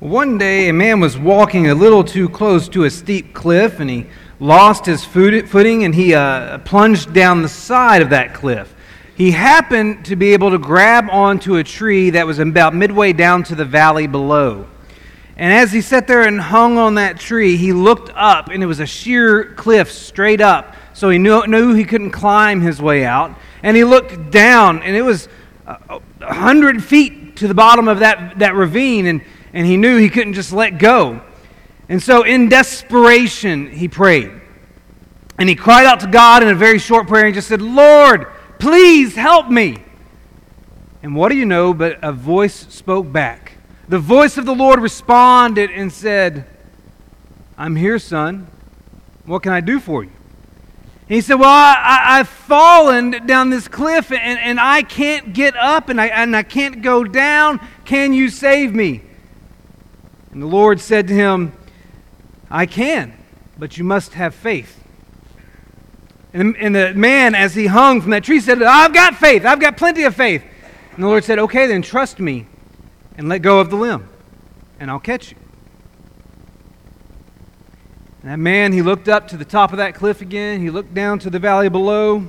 One day, a man was walking a little too close to a steep cliff, and he lost his footing and he uh, plunged down the side of that cliff. He happened to be able to grab onto a tree that was about midway down to the valley below. And as he sat there and hung on that tree, he looked up, and it was a sheer cliff straight up. So he knew, knew he couldn't climb his way out. And he looked down, and it was a hundred feet to the bottom of that, that ravine, and, and he knew he couldn't just let go. And so, in desperation, he prayed. And he cried out to God in a very short prayer and just said, Lord, please help me. And what do you know? But a voice spoke back the voice of the Lord responded and said, I'm here, son. What can I do for you? And he said, Well, I, have fallen down this cliff and, and I can't get up and I, and I can't go down. Can you save me? And the Lord said to him, I can, but you must have faith. And, the man, as he hung from that tree, said, I've got faith. I've got plenty of faith. And the Lord said, Okay, then trust me and let go of the limb, and I'll catch you. And that man, he looked up to the top of that cliff again. He looked down to the valley below.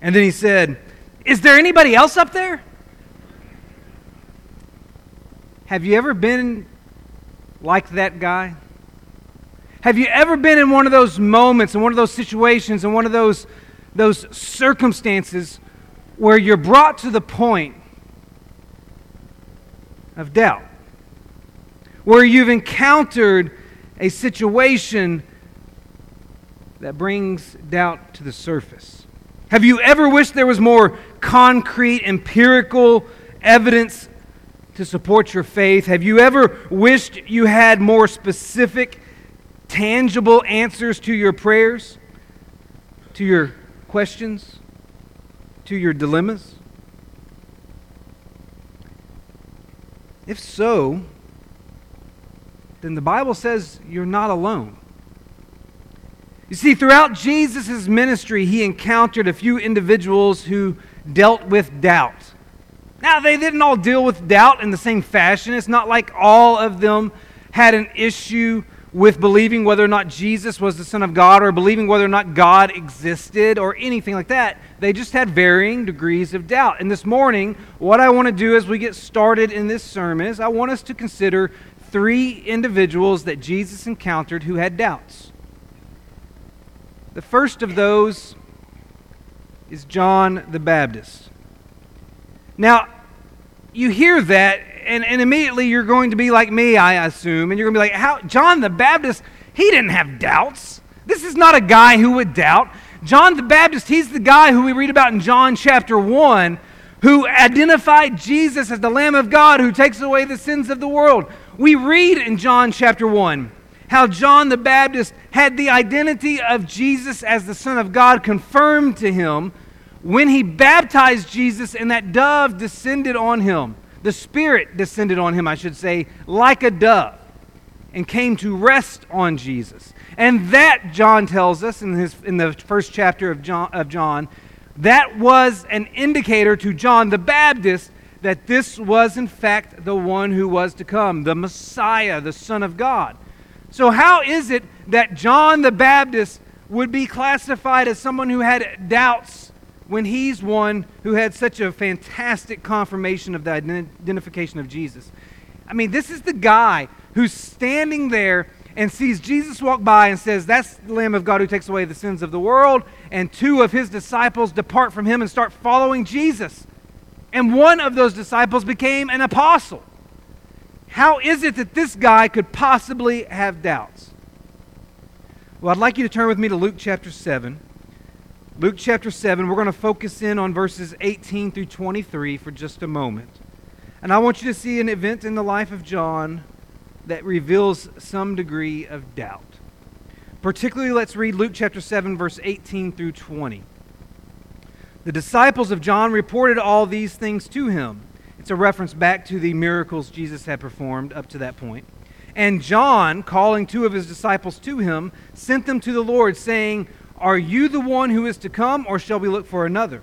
And then he said, Is there anybody else up there? Have you ever been like that guy? Have you ever been in one of those moments, in one of those situations, in one of those, those circumstances where you're brought to the point of doubt, where you've encountered a situation that brings doubt to the surface. Have you ever wished there was more concrete, empirical evidence to support your faith? Have you ever wished you had more specific, tangible answers to your prayers, to your questions, to your dilemmas? If so, then the Bible says you're not alone. You see, throughout Jesus' ministry, he encountered a few individuals who dealt with doubt. Now, they didn't all deal with doubt in the same fashion. It's not like all of them had an issue with believing whether or not Jesus was the Son of God or believing whether or not God existed or anything like that. They just had varying degrees of doubt. And this morning, what I want to do as we get started in this sermon is I want us to consider three individuals that Jesus encountered who had doubts. The first of those is John the Baptist. Now, you hear that and, and immediately you're going to be like me, I assume, and you're going to be like, how John the Baptist, he didn't have doubts. This is not a guy who would doubt. John the Baptist, he's the guy who we read about in John chapter 1 who identified Jesus as the Lamb of God who takes away the sins of the world. We read in John chapter 1 how John the Baptist had the identity of Jesus as the Son of God confirmed to him when he baptized Jesus and that dove descended on him. The Spirit descended on him, I should say, like a dove and came to rest on Jesus. And that, John tells us in, his, in the first chapter of John, of John, that was an indicator to John the Baptist that this was, in fact, the one who was to come, the Messiah, the Son of God. So, how is it that John the Baptist would be classified as someone who had doubts when he's one who had such a fantastic confirmation of the identification of Jesus. I mean, this is the guy who's standing there and sees Jesus walk by and says, That's the Lamb of God who takes away the sins of the world. And two of his disciples depart from him and start following Jesus. And one of those disciples became an apostle. How is it that this guy could possibly have doubts? Well, I'd like you to turn with me to Luke chapter 7. Luke chapter 7, we're going to focus in on verses 18 through 23 for just a moment. And I want you to see an event in the life of John that reveals some degree of doubt. Particularly, let's read Luke chapter 7, verse 18 through 20. The disciples of John reported all these things to him. It's a reference back to the miracles Jesus had performed up to that point. And John, calling two of his disciples to him, sent them to the Lord, saying, are you the one who is to come, or shall we look for another?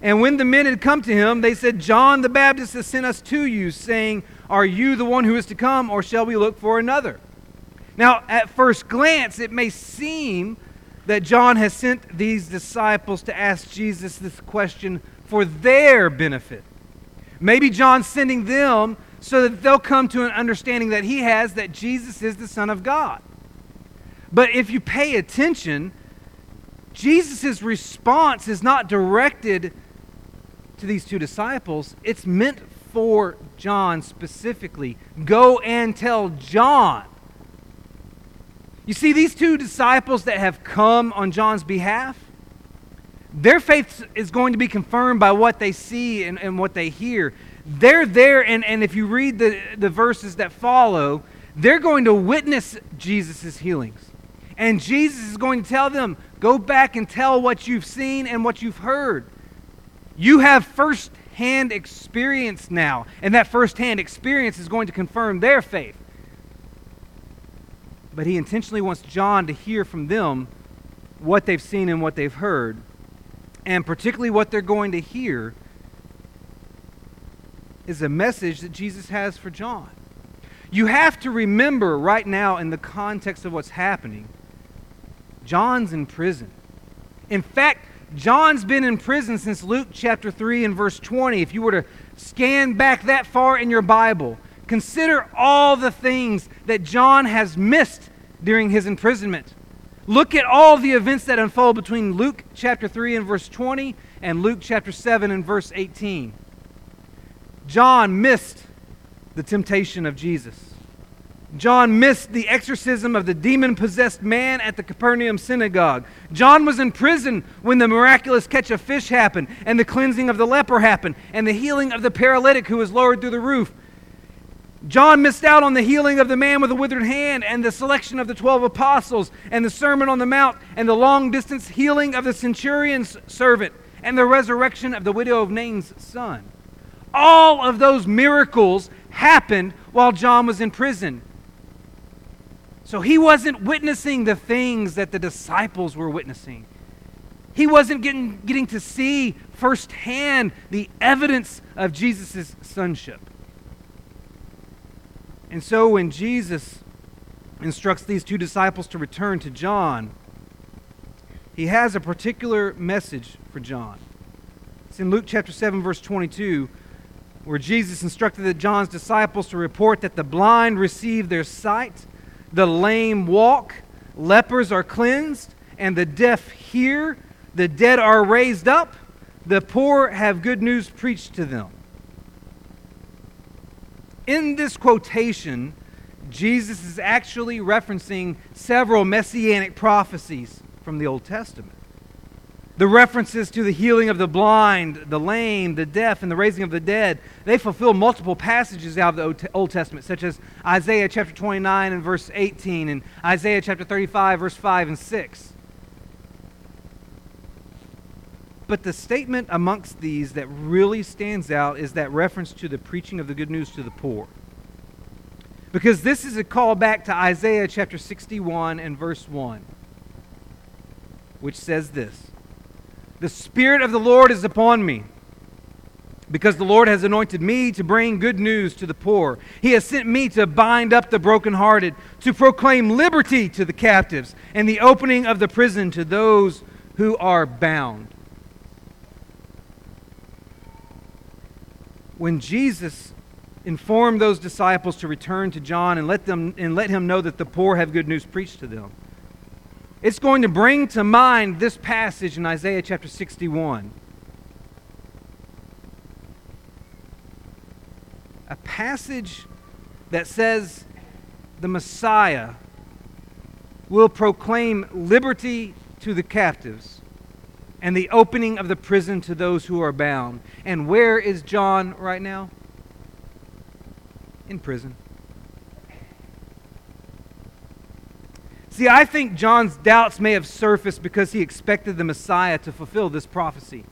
And when the men had come to him, they said, John the Baptist has sent us to you, saying, Are you the one who is to come, or shall we look for another? Now, at first glance, it may seem that John has sent these disciples to ask Jesus this question for their benefit. Maybe John's sending them so that they'll come to an understanding that he has that Jesus is the Son of God. But if you pay attention, Jesus' response is not directed to these two disciples, it's meant for John specifically. Go and tell John. You see, these two disciples that have come on John's behalf, their faith is going to be confirmed by what they see and, and what they hear. They're there, and, and if you read the, the verses that follow, they're going to witness Jesus' healings. And Jesus is going to tell them, go back and tell what you've seen and what you've heard. You have first hand experience now, and that first hand experience is going to confirm their faith. But he intentionally wants John to hear from them what they've seen and what they've heard, and particularly what they're going to hear is a message that Jesus has for John. You have to remember right now, in the context of what's happening, John's in prison. In fact, John's been in prison since Luke chapter 3 and verse 20. If you were to scan back that far in your Bible, consider all the things that John has missed during his imprisonment. Look at all the events that unfold between Luke chapter 3 and verse 20 and Luke chapter 7 and verse 18. John missed the temptation of Jesus. John missed the exorcism of the demon possessed man at the Capernaum synagogue. John was in prison when the miraculous catch of fish happened, and the cleansing of the leper happened, and the healing of the paralytic who was lowered through the roof. John missed out on the healing of the man with a withered hand, and the selection of the 12 apostles, and the Sermon on the Mount, and the long distance healing of the centurion's servant, and the resurrection of the widow of Nain's son. All of those miracles happened while John was in prison. So he wasn't witnessing the things that the disciples were witnessing. He wasn't getting, getting to see firsthand the evidence of Jesus' sonship. And so when Jesus instructs these two disciples to return to John, he has a particular message for John. It's in Luke chapter 7, verse 22, where Jesus instructed John's disciples to report that the blind receive their sight the lame walk, lepers are cleansed, and the deaf hear, the dead are raised up, the poor have good news preached to them. In this quotation, Jesus is actually referencing several messianic prophecies from the Old Testament. The references to the healing of the blind, the lame, the deaf, and the raising of the dead, they fulfill multiple passages out of the Old Testament, such as Isaiah chapter 29 and verse 18, and Isaiah chapter 35, verse 5 and 6. But the statement amongst these that really stands out is that reference to the preaching of the good news to the poor. Because this is a call back to Isaiah chapter 61 and verse 1, which says this the Spirit of the Lord is upon me, because the Lord has anointed me to bring good news to the poor. He has sent me to bind up the brokenhearted, to proclaim liberty to the captives, and the opening of the prison to those who are bound. When Jesus informed those disciples to return to John and let, them, and let him know that the poor have good news preached to them, it's going to bring to mind this passage in Isaiah chapter 61. A passage that says the Messiah will proclaim liberty to the captives and the opening of the prison to those who are bound. And where is John right now? In prison. See, I think John's doubts may have surfaced because he expected the Messiah to fulfill this prophecy.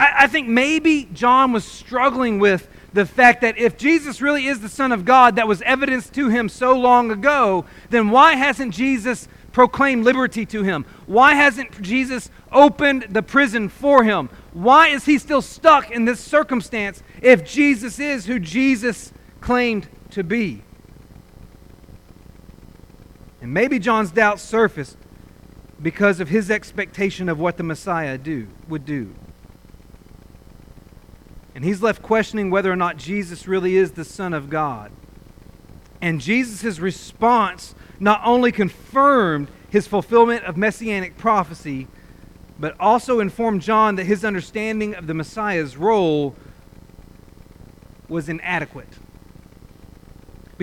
I, I, think maybe John was struggling with the fact that if Jesus really is the Son of God that was evidenced to him so long ago, then why hasn't Jesus proclaimed liberty to him? Why hasn't Jesus opened the prison for him? Why is he still stuck in this circumstance if Jesus is who Jesus claimed to be? And maybe John's doubts surfaced because of his expectation of what the Messiah do, would do. And he's left questioning whether or not Jesus really is the Son of God. And Jesus' response not only confirmed his fulfillment of messianic prophecy, but also informed John that his understanding of the Messiah's role was inadequate.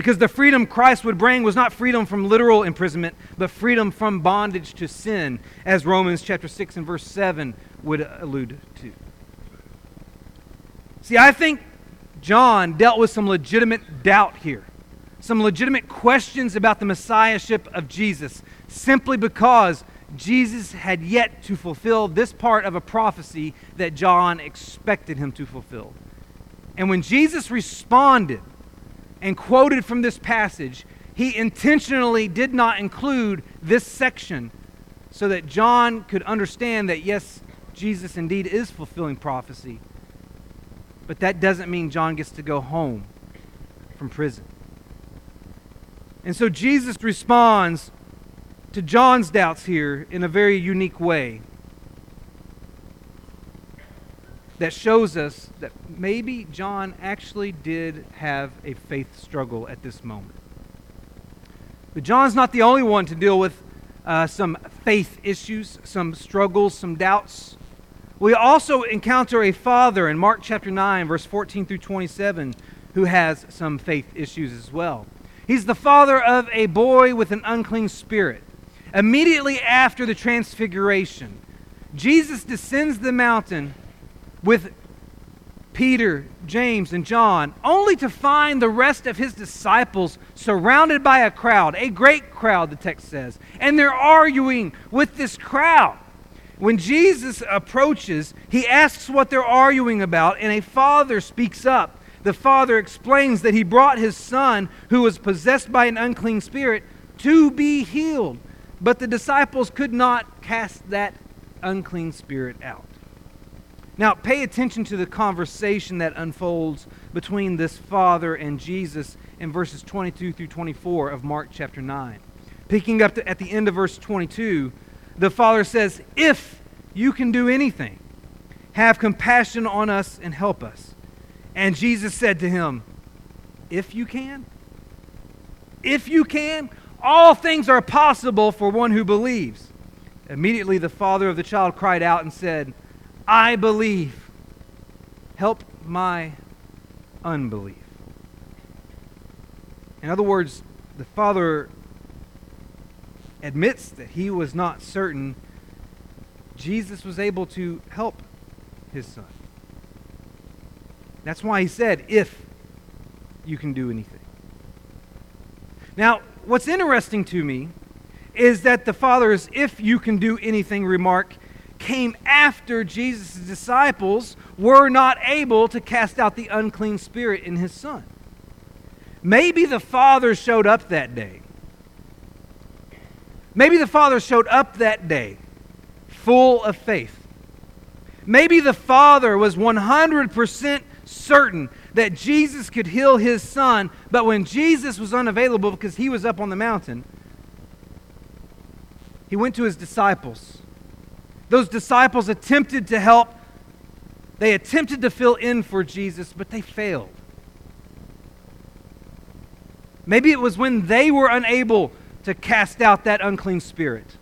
Because the freedom Christ would bring was not freedom from literal imprisonment, but freedom from bondage to sin, as Romans chapter 6 and verse 7 would allude to. See, I think John dealt with some legitimate doubt here, some legitimate questions about the messiahship of Jesus, simply because Jesus had yet to fulfill this part of a prophecy that John expected him to fulfill. And when Jesus responded and quoted from this passage, he intentionally did not include this section so that John could understand that, yes, Jesus indeed is fulfilling prophecy. But that doesn't mean John gets to go home from prison. And so Jesus responds to John's doubts here in a very unique way that shows us that maybe John actually did have a faith struggle at this moment. But John's not the only one to deal with uh, some faith issues, some struggles, some doubts. We also encounter a father in Mark chapter 9, verse 14 through 27, who has some faith issues as well. He's the father of a boy with an unclean spirit. Immediately after the transfiguration, Jesus descends the mountain with Peter, James, and John, only to find the rest of his disciples surrounded by a crowd, a great crowd, the text says. And they're arguing with this crowd. When Jesus approaches, he asks what they're arguing about, and a father speaks up. The father explains that he brought his son, who was possessed by an unclean spirit, to be healed. But the disciples could not cast that unclean spirit out. Now, pay attention to the conversation that unfolds between this father and Jesus in verses 22 through 24 of Mark chapter 9. Picking up at the end of verse 22, the father says, If you can do anything, have compassion on us and help us. And Jesus said to him, If you can, if you can, all things are possible for one who believes. Immediately the father of the child cried out and said, I believe. Help my unbelief. In other words, the father admits that he was not certain Jesus was able to help his son. That's why he said, if you can do anything. Now, what's interesting to me is that the father's if you can do anything remark came after Jesus' disciples were not able to cast out the unclean spirit in his son. Maybe the Father showed up that day. Maybe the Father showed up that day full of faith. Maybe the Father was 100% certain that Jesus could heal his son, but when Jesus was unavailable because he was up on the mountain, he went to his disciples those disciples attempted to help, they attempted to fill in for Jesus, but they failed. Maybe it was when they were unable to cast out that unclean spirit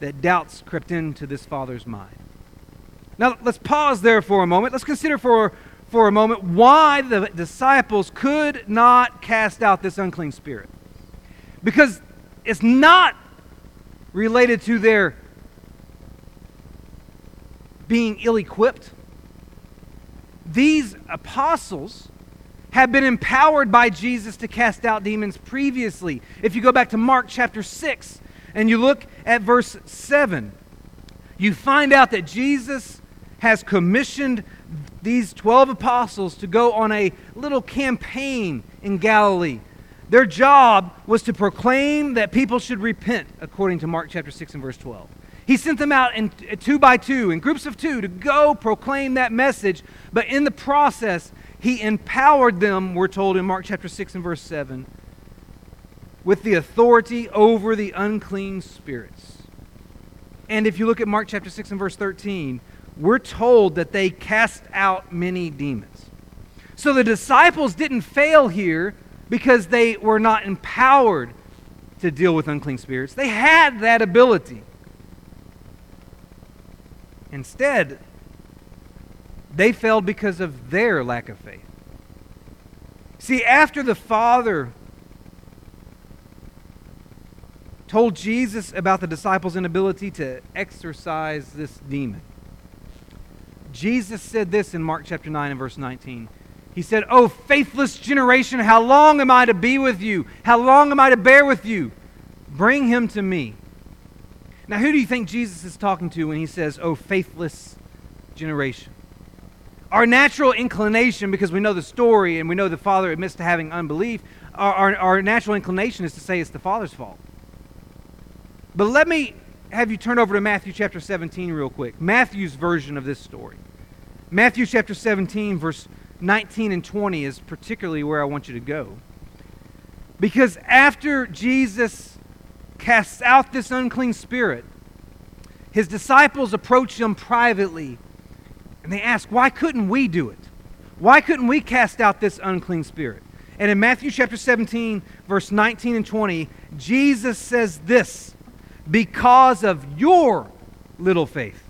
that doubts crept into this father's mind. Now, let's pause there for a moment. Let's consider for, for a moment why the disciples could not cast out this unclean spirit. Because it's not related to their being ill equipped. These apostles have been empowered by Jesus to cast out demons previously. If you go back to Mark chapter 6 and you look at verse 7, you find out that Jesus has commissioned these 12 apostles to go on a little campaign in Galilee their job was to proclaim that people should repent, according to Mark chapter 6 and verse 12. He sent them out in uh, two by two, in groups of two, to go proclaim that message. But in the process, he empowered them, we're told in Mark chapter 6 and verse 7, with the authority over the unclean spirits. And if you look at Mark chapter 6 and verse 13, we're told that they cast out many demons. So the disciples didn't fail here because they were not empowered to deal with unclean spirits. They had that ability. Instead, they failed because of their lack of faith. See, after the Father told Jesus about the disciples' inability to exorcise this demon, Jesus said this in Mark chapter 9 and verse 19. He said, Oh, faithless generation, how long am I to be with you? How long am I to bear with you? Bring him to me. Now, who do you think Jesus is talking to when he says, Oh, faithless generation? Our natural inclination, because we know the story and we know the father admits to having unbelief, our, our, our natural inclination is to say it's the father's fault. But let me have you turn over to Matthew chapter 17 real quick. Matthew's version of this story. Matthew chapter 17, verse 19 and 20 is particularly where I want you to go. Because after Jesus casts out this unclean spirit, his disciples approach him privately and they ask, Why couldn't we do it? Why couldn't we cast out this unclean spirit? And in Matthew chapter 17, verse 19 and 20, Jesus says this because of your little faith.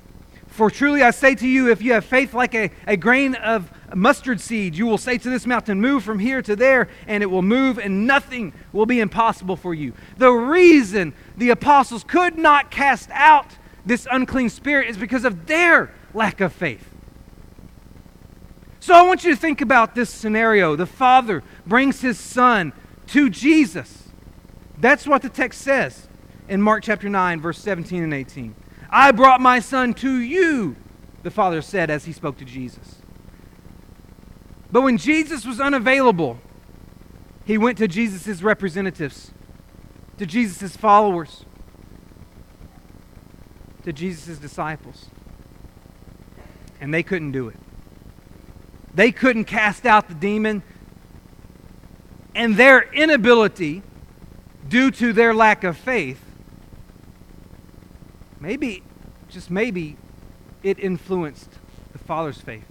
For truly I say to you, if you have faith like a, a grain of mustard seed, you will say to this mountain, Move from here to there, and it will move, and nothing will be impossible for you. The reason the apostles could not cast out this unclean spirit is because of their lack of faith. So I want you to think about this scenario. The father brings his son to Jesus. That's what the text says in Mark chapter 9, verse 17 and 18. I brought my son to you, the father said as he spoke to Jesus. But when Jesus was unavailable, he went to Jesus' representatives, to Jesus' followers, to Jesus' disciples. And they couldn't do it. They couldn't cast out the demon. And their inability, due to their lack of faith, maybe, just maybe, it influenced the Father's faith.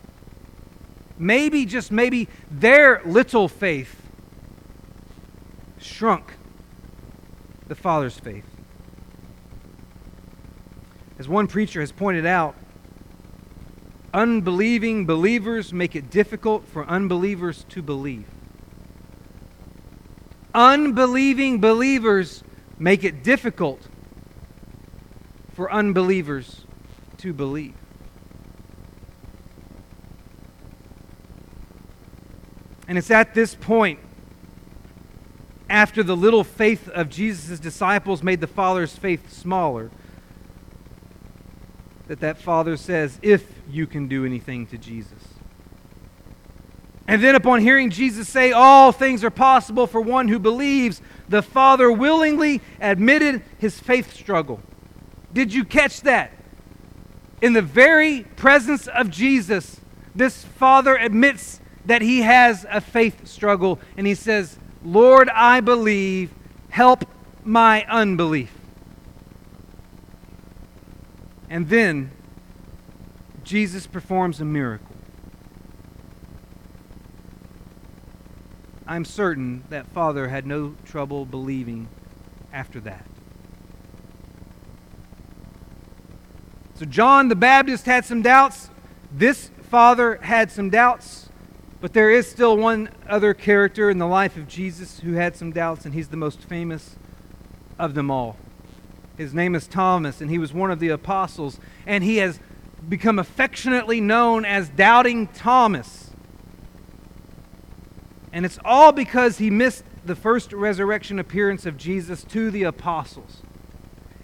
Maybe, just maybe, their little faith shrunk the Father's faith. As one preacher has pointed out, Unbelieving believers make it difficult for unbelievers to believe. Unbelieving believers make it difficult for unbelievers to believe. And it's at this point, after the little faith of Jesus' disciples made the Father's faith smaller, that that father says, if you can do anything to Jesus. And then, upon hearing Jesus say, All things are possible for one who believes, the father willingly admitted his faith struggle. Did you catch that? In the very presence of Jesus, this father admits that he has a faith struggle, and he says, Lord, I believe, help my unbelief. And then Jesus performs a miracle. I'm certain that Father had no trouble believing after that. So, John the Baptist had some doubts. This father had some doubts. But there is still one other character in the life of Jesus who had some doubts, and he's the most famous of them all. His name is Thomas, and he was one of the apostles, and he has become affectionately known as Doubting Thomas. And it's all because he missed the first resurrection appearance of Jesus to the apostles.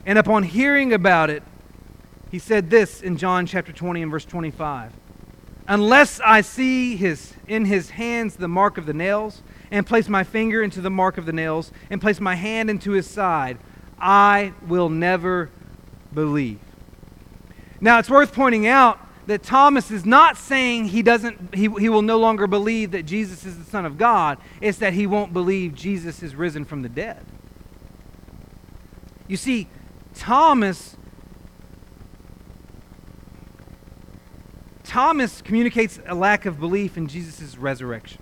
And upon hearing about it, he said this in John chapter 20 and verse 25 Unless I see his, in his hands the mark of the nails, and place my finger into the mark of the nails, and place my hand into his side, I will never believe. Now, it's worth pointing out that Thomas is not saying he doesn't he, he will no longer believe that Jesus is the son of God. It's that he won't believe Jesus is risen from the dead. You see, Thomas Thomas communicates a lack of belief in Jesus' resurrection.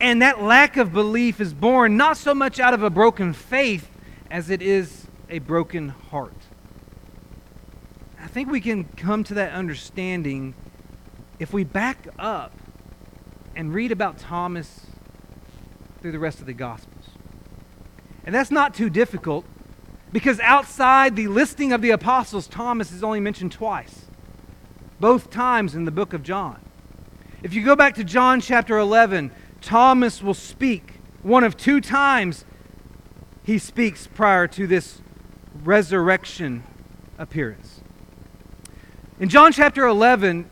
And that lack of belief is born not so much out of a broken faith as it is a broken heart. I think we can come to that understanding if we back up and read about Thomas through the rest of the Gospels. And that's not too difficult because outside the listing of the apostles, Thomas is only mentioned twice both times in the book of John. If you go back to John chapter 11, Thomas will speak one of two times he speaks prior to this resurrection appearance. In John chapter 11,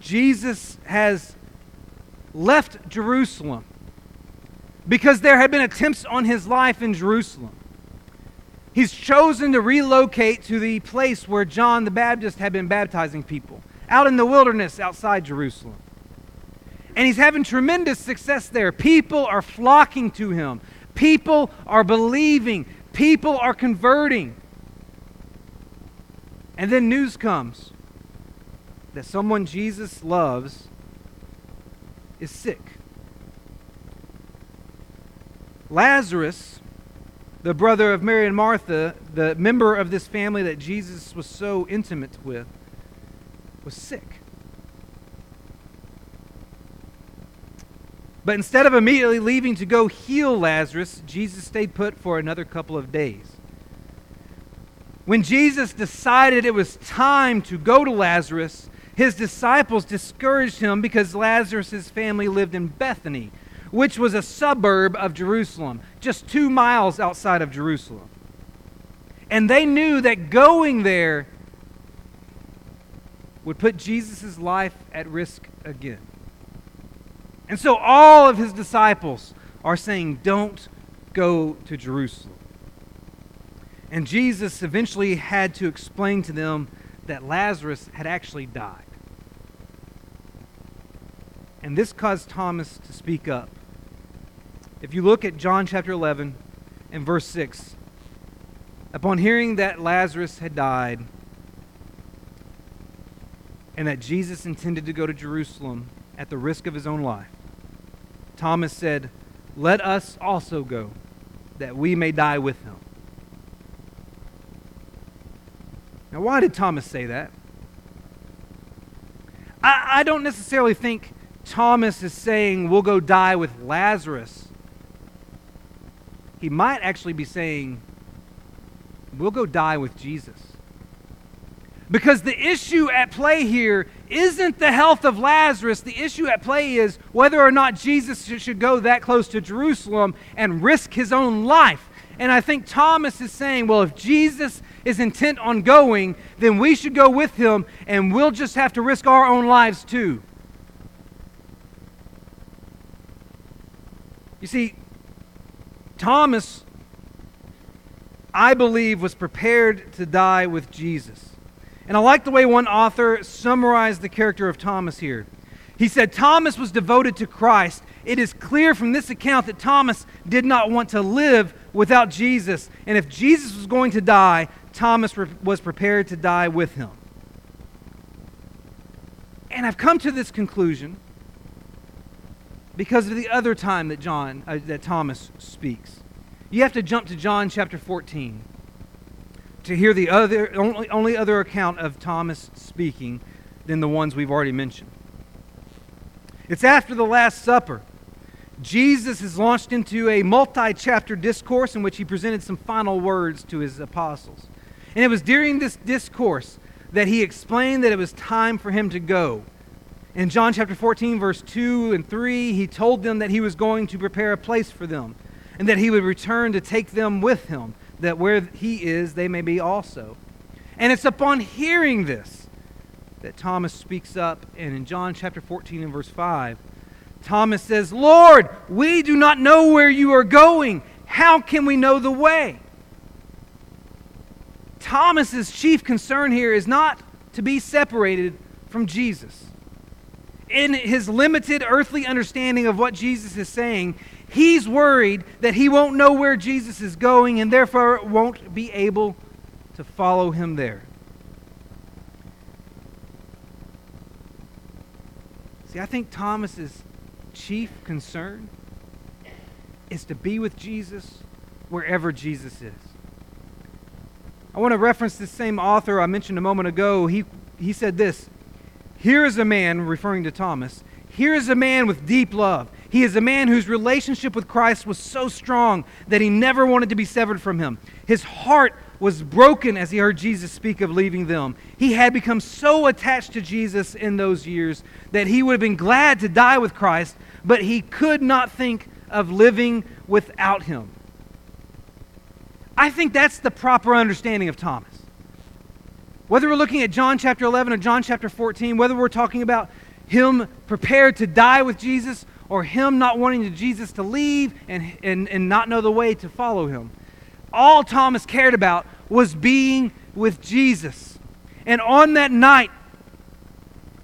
Jesus has left Jerusalem because there had been attempts on his life in Jerusalem. He's chosen to relocate to the place where John the Baptist had been baptizing people out in the wilderness outside Jerusalem. And he's having tremendous success there. People are flocking to him, people are believing, people are converting. And then news comes that someone Jesus loves is sick. Lazarus, the brother of Mary and Martha, the member of this family that Jesus was so intimate with, was sick. But instead of immediately leaving to go heal Lazarus, Jesus stayed put for another couple of days. When Jesus decided it was time to go to Lazarus, his disciples discouraged him because Lazarus' family lived in Bethany, which was a suburb of Jerusalem, just two miles outside of Jerusalem. And they knew that going there would put Jesus' life at risk again. And so all of his disciples are saying, Don't go to Jerusalem. And Jesus eventually had to explain to them that Lazarus had actually died. And this caused Thomas to speak up. If you look at John chapter 11 and verse 6, upon hearing that Lazarus had died, and that Jesus intended to go to Jerusalem at the risk of his own life, Thomas said, Let us also go, that we may die with him. Now, why did Thomas say that? I, I don't necessarily think Thomas is saying, We'll go die with Lazarus. He might actually be saying, We'll go die with Jesus. Because the issue at play here isn't the health of Lazarus. The issue at play is whether or not Jesus should go that close to Jerusalem and risk his own life. And I think Thomas is saying, well, if Jesus is intent on going, then we should go with him and we'll just have to risk our own lives too. You see, Thomas, I believe, was prepared to die with Jesus. And I like the way one author summarized the character of Thomas here. He said, Thomas was devoted to Christ. It is clear from this account that Thomas did not want to live without Jesus. And if Jesus was going to die, Thomas was prepared to die with him. And I've come to this conclusion because of the other time that John uh, that Thomas speaks. You have to jump to John chapter 14 to hear the other, only, only other account of Thomas speaking than the ones we've already mentioned. It's after the Last Supper. Jesus is launched into a multi chapter discourse in which he presented some final words to his apostles. And it was during this discourse that he explained that it was time for him to go. In John chapter 14, verse 2 and 3, he told them that he was going to prepare a place for them and that he would return to take them with him that where he is, they may be also. And it's upon hearing this that Thomas speaks up. And in John chapter 14 and verse 5, Thomas says, Lord, we do not know where you are going. How can we know the way? Thomas's chief concern here is not to be separated from Jesus. In his limited earthly understanding of what Jesus is saying, he's worried that he won't know where Jesus is going and therefore won't be able to follow him there. See, I think Thomas's chief concern is to be with Jesus wherever Jesus is. I want to reference this same author I mentioned a moment ago. He, he said this Here is a man, referring to Thomas, here is a man with deep love. He is a man whose relationship with Christ was so strong that he never wanted to be severed from him. His heart was broken as he heard Jesus speak of leaving them. He had become so attached to Jesus in those years that he would have been glad to die with Christ, but he could not think of living without him. I think that's the proper understanding of Thomas. Whether we're looking at John chapter 11 or John chapter 14, whether we're talking about him prepared to die with Jesus or him not wanting Jesus to leave and, and, and not know the way to follow him, all Thomas cared about was being with Jesus. And on that night,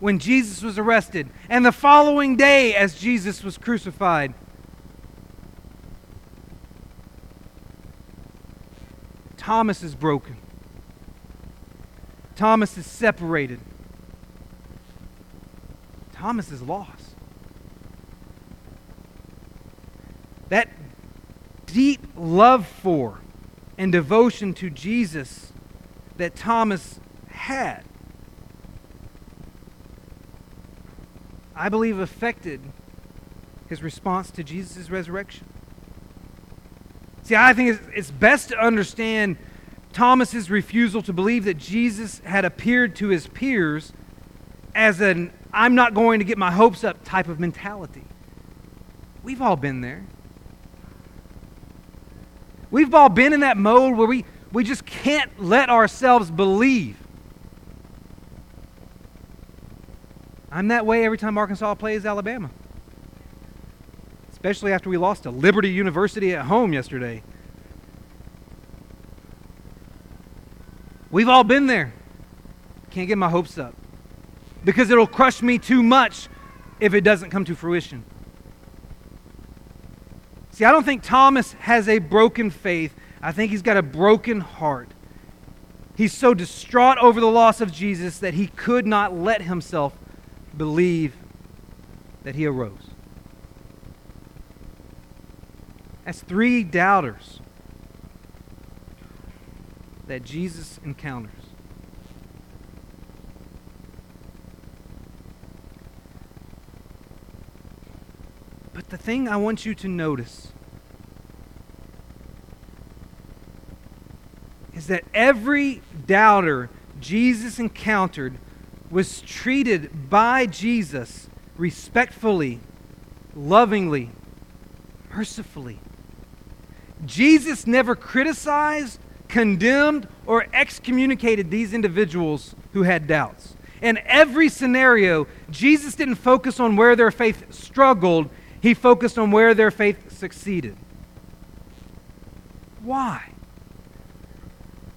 when Jesus was arrested, and the following day as Jesus was crucified, Thomas is broken. Thomas is separated. Thomas is lost. That deep love for and devotion to Jesus that Thomas had, I believe affected his response to Jesus' resurrection. See, I think it's, it's best to understand Thomas's refusal to believe that Jesus had appeared to his peers as an I'm not going to get my hopes up type of mentality. We've all been there. We've all been in that mode where we, we just can't let ourselves believe. I'm that way every time Arkansas plays Alabama especially after we lost to Liberty University at home yesterday. We've all been there. Can't get my hopes up because it'll crush me too much if it doesn't come to fruition. See, I don't think Thomas has a broken faith. I think he's got a broken heart. He's so distraught over the loss of Jesus that he could not let himself believe that he arose. That's three doubters that Jesus encounters. But the thing I want you to notice is that every doubter Jesus encountered was treated by Jesus respectfully, lovingly, mercifully. Jesus never criticized, condemned, or excommunicated these individuals who had doubts. In every scenario, Jesus didn't focus on where their faith struggled, he focused on where their faith succeeded. Why?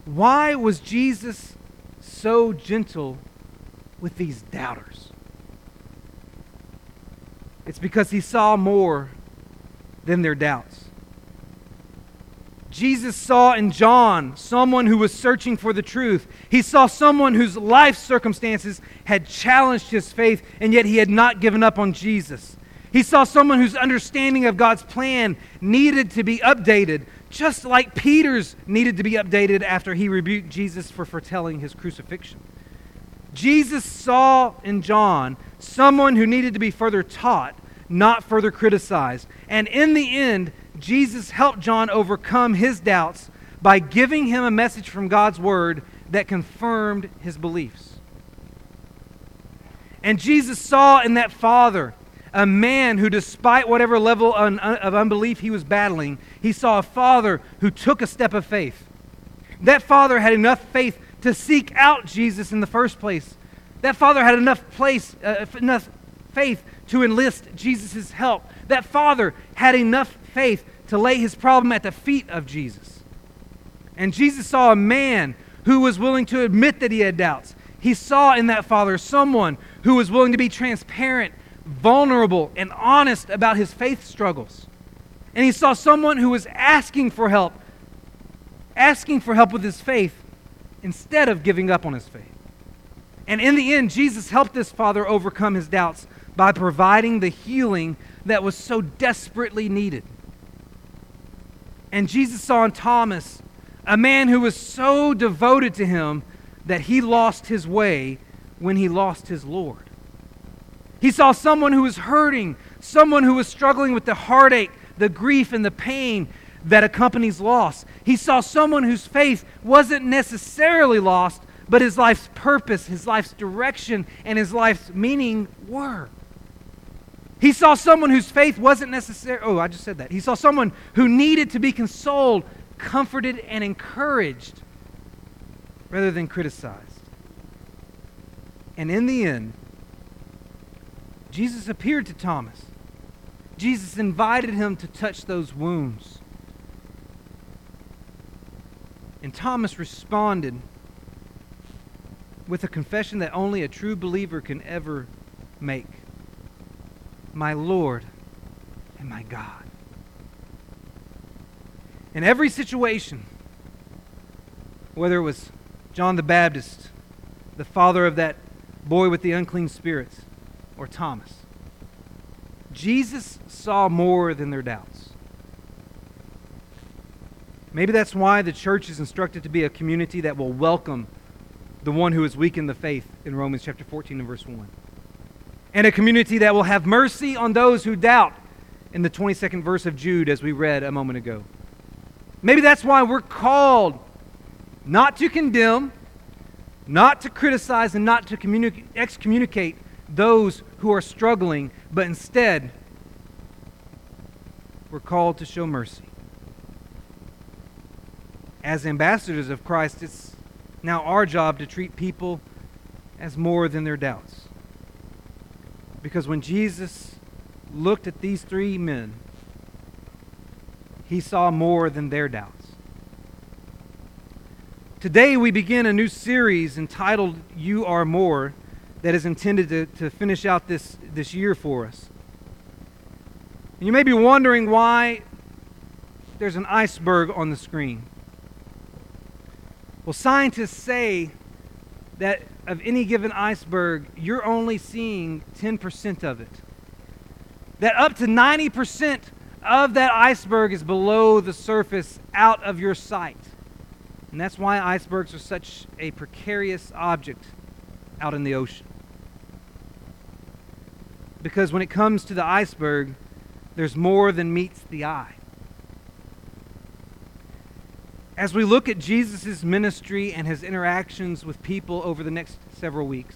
Why was Jesus so gentle with these doubters? It's because he saw more than their doubts. Jesus saw in John someone who was searching for the truth. He saw someone whose life circumstances had challenged his faith, and yet he had not given up on Jesus. He saw someone whose understanding of God's plan needed to be updated, just like Peter's needed to be updated after he rebuked Jesus for foretelling his crucifixion. Jesus saw in John someone who needed to be further taught, not further criticized. And in the end, Jesus helped John overcome his doubts by giving him a message from God's word that confirmed his beliefs. And Jesus saw in that father a man who, despite whatever level of unbelief he was battling, he saw a father who took a step of faith. That father had enough faith to seek out Jesus in the first place. That father had enough place, uh, enough faith to enlist Jesus' help. That father had enough faith to lay his problem at the feet of Jesus. And Jesus saw a man who was willing to admit that he had doubts. He saw in that father someone who was willing to be transparent, vulnerable, and honest about his faith struggles. And he saw someone who was asking for help, asking for help with his faith instead of giving up on his faith. And in the end, Jesus helped this father overcome his doubts by providing the healing that was so desperately needed. And Jesus saw in Thomas a man who was so devoted to him that he lost his way when he lost his Lord. He saw someone who was hurting, someone who was struggling with the heartache, the grief, and the pain that accompanies loss. He saw someone whose faith wasn't necessarily lost, but his life's purpose, his life's direction, and his life's meaning were. He saw someone whose faith wasn't necessary. Oh, I just said that. He saw someone who needed to be consoled, comforted, and encouraged rather than criticized. And in the end, Jesus appeared to Thomas. Jesus invited him to touch those wounds. And Thomas responded with a confession that only a true believer can ever make My Lord and my God. In every situation, whether it was John the Baptist, the father of that boy with the unclean spirits, or Thomas, Jesus saw more than their doubts. Maybe that's why the church is instructed to be a community that will welcome the one who is weak in the faith in Romans chapter 14 and verse 1. And a community that will have mercy on those who doubt in the 22nd verse of Jude, as we read a moment ago. Maybe that's why we're called not to condemn, not to criticize, and not to communicate, excommunicate those who are struggling, but instead, we're called to show mercy. As ambassadors of Christ, it's now our job to treat people as more than their doubts. Because when Jesus looked at these three men, he saw more than their doubts. Today, we begin a new series entitled You Are More that is intended to, to finish out this, this year for us. And you may be wondering why there's an iceberg on the screen. Well, scientists say that of any given iceberg, you're only seeing 10% of it. That up to 90% of that iceberg is below the surface, out of your sight. And that's why icebergs are such a precarious object out in the ocean. Because when it comes to the iceberg, there's more than meets the eye as we look at Jesus' ministry and his interactions with people over the next several weeks,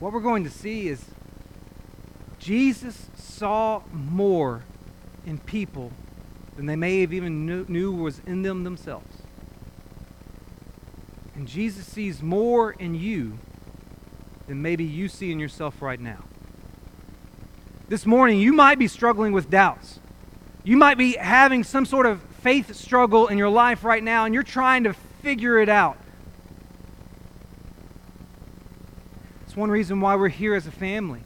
what we're going to see is Jesus saw more in people than they may have even knew, knew was in them themselves. And Jesus sees more in you than maybe you see in yourself right now. This morning, you might be struggling with doubts. You might be having some sort of faith struggle in your life right now and you're trying to figure it out. It's one reason why we're here as a family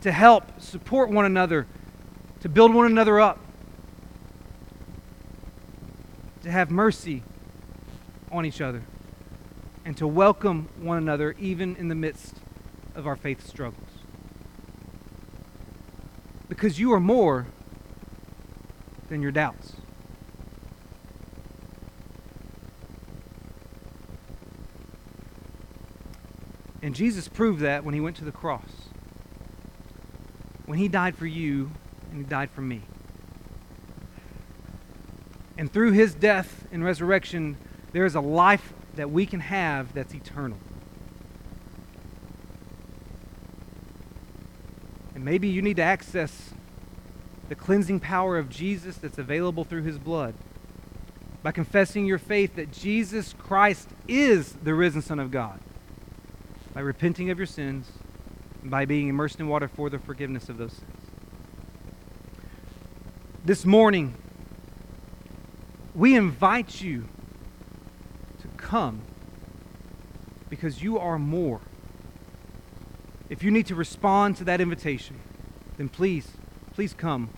to help support one another, to build one another up, to have mercy on each other, and to welcome one another even in the midst of our faith struggles. Because you are more than your doubts. And Jesus proved that when he went to the cross. When he died for you and he died for me. And through his death and resurrection, there is a life that we can have that's eternal. And maybe you need to access the cleansing power of Jesus that's available through his blood by confessing your faith that Jesus Christ is the risen Son of God by repenting of your sins, and by being immersed in water for the forgiveness of those sins. This morning, we invite you to come because you are more. If you need to respond to that invitation, then please, please come